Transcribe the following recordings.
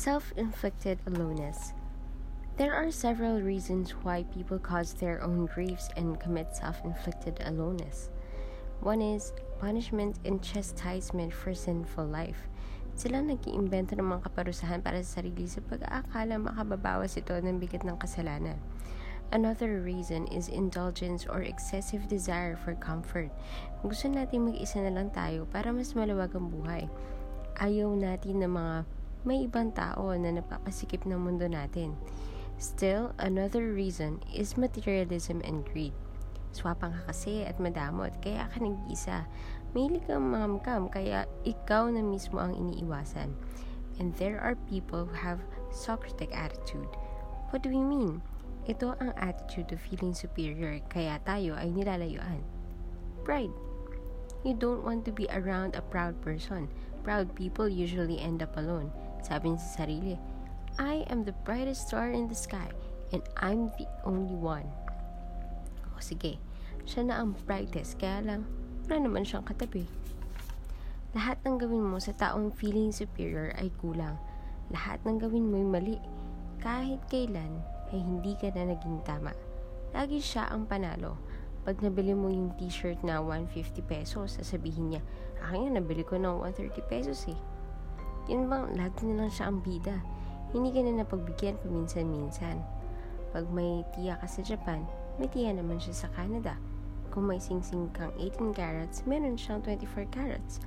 Self inflicted aloneness. There are several reasons why people cause their own griefs and commit self inflicted aloneness. One is punishment and chastisement for sinful life. Sila nag-iimbento ng mga kaparusahan para sa sarili sa pag-aakala makababawas ito ng bigat ng kasalanan. Another reason is indulgence or excessive desire for comfort. Gusto natin mag-isa na lang tayo para mas maluwag ang buhay. Ayaw natin ng mga may ibang tao na napapasikip ng mundo natin. Still, another reason is materialism and greed. Swapang ka kasi at madamot, kaya ka nag-isa. Mahilig kang mangamkam, kaya ikaw na mismo ang iniiwasan. And there are people who have Socratic attitude. What do we mean? Ito ang attitude of feeling superior, kaya tayo ay nilalayuan. Pride. You don't want to be around a proud person. Proud people usually end up alone. Sabi niya sa sarili, I am the brightest star in the sky and I'm the only one. O sige, siya na ang brightest, kaya lang, wala naman siyang katabi. Lahat ng gawin mo sa taong feeling superior ay kulang. Lahat ng gawin mo ay mali. Kahit kailan ay hindi ka na naging tama. Lagi siya ang panalo. Pag nabili mo yung t-shirt na 150 pesos, sasabihin niya, akin nabili ko ng 130 pesos eh. Yun bang lagi na lang siya ang bida. Hindi ka na napagbigyan paminsan-minsan. Pag may tiya ka sa Japan, may tiya naman siya sa Canada. Kung may sing-sing kang 18 carats, meron siyang 24 carats.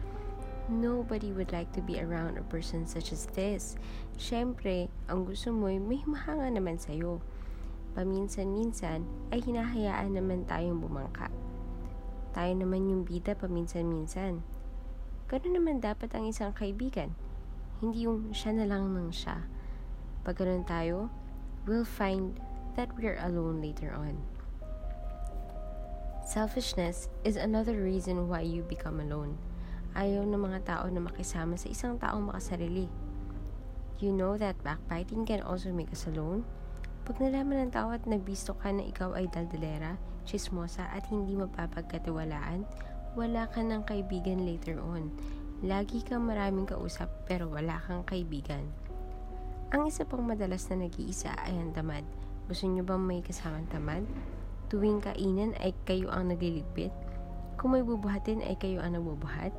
Nobody would like to be around a person such as this. Siyempre, ang gusto mo ay may mahanga naman sa'yo. Paminsan-minsan ay hinahayaan naman tayong bumangka. Tayo naman yung bida paminsan-minsan. Ganun naman dapat ang isang kaibigan. Hindi yung siya na lang ng siya. Pag ganun tayo, we'll find that we're alone later on. Selfishness is another reason why you become alone. Ayaw ng mga tao na makisama sa isang taong makasarili. You know that backbiting can also make us alone? Pag nalaman ng tao at nabisto ka na ikaw ay daldalera, chismosa at hindi mapapagkatiwalaan, wala ka ng kaibigan later on. Lagi kang maraming kausap pero wala kang kaibigan. Ang isa pang madalas na nag-iisa ay ang tamad. Gusto nyo bang may kasamang tamad? Tuwing kainan ay kayo ang nagliligpit? Kung may bubuhatin ay kayo ang nagbubuhat?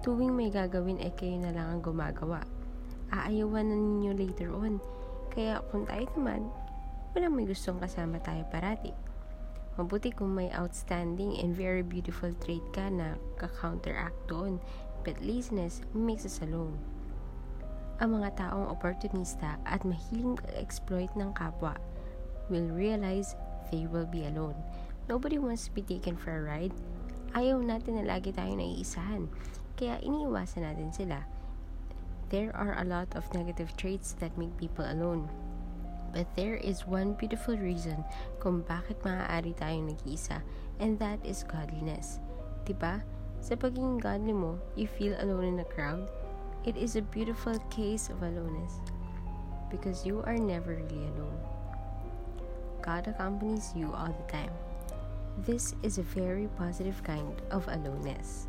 Tuwing may gagawin ay kayo na lang ang gumagawa. Aayawan na ninyo later on. Kaya kung tayo tamad, walang may gustong kasama tayo parati. Mabuti kung may outstanding and very beautiful trait ka na ka-counteract doon but laziness makes us alone. Ang mga taong opportunista at mahiling exploit ng kapwa will realize they will be alone. Nobody wants to be taken for a ride. Ayaw natin na lagi tayo naiisahan, kaya iniiwasan natin sila. There are a lot of negative traits that make people alone. But there is one beautiful reason kung bakit maaari tayong nag-iisa, and that is godliness. Diba? Sa pagiging godly mo, you feel alone in a crowd. It is a beautiful case of aloneness because you are never really alone. God accompanies you all the time. This is a very positive kind of aloneness.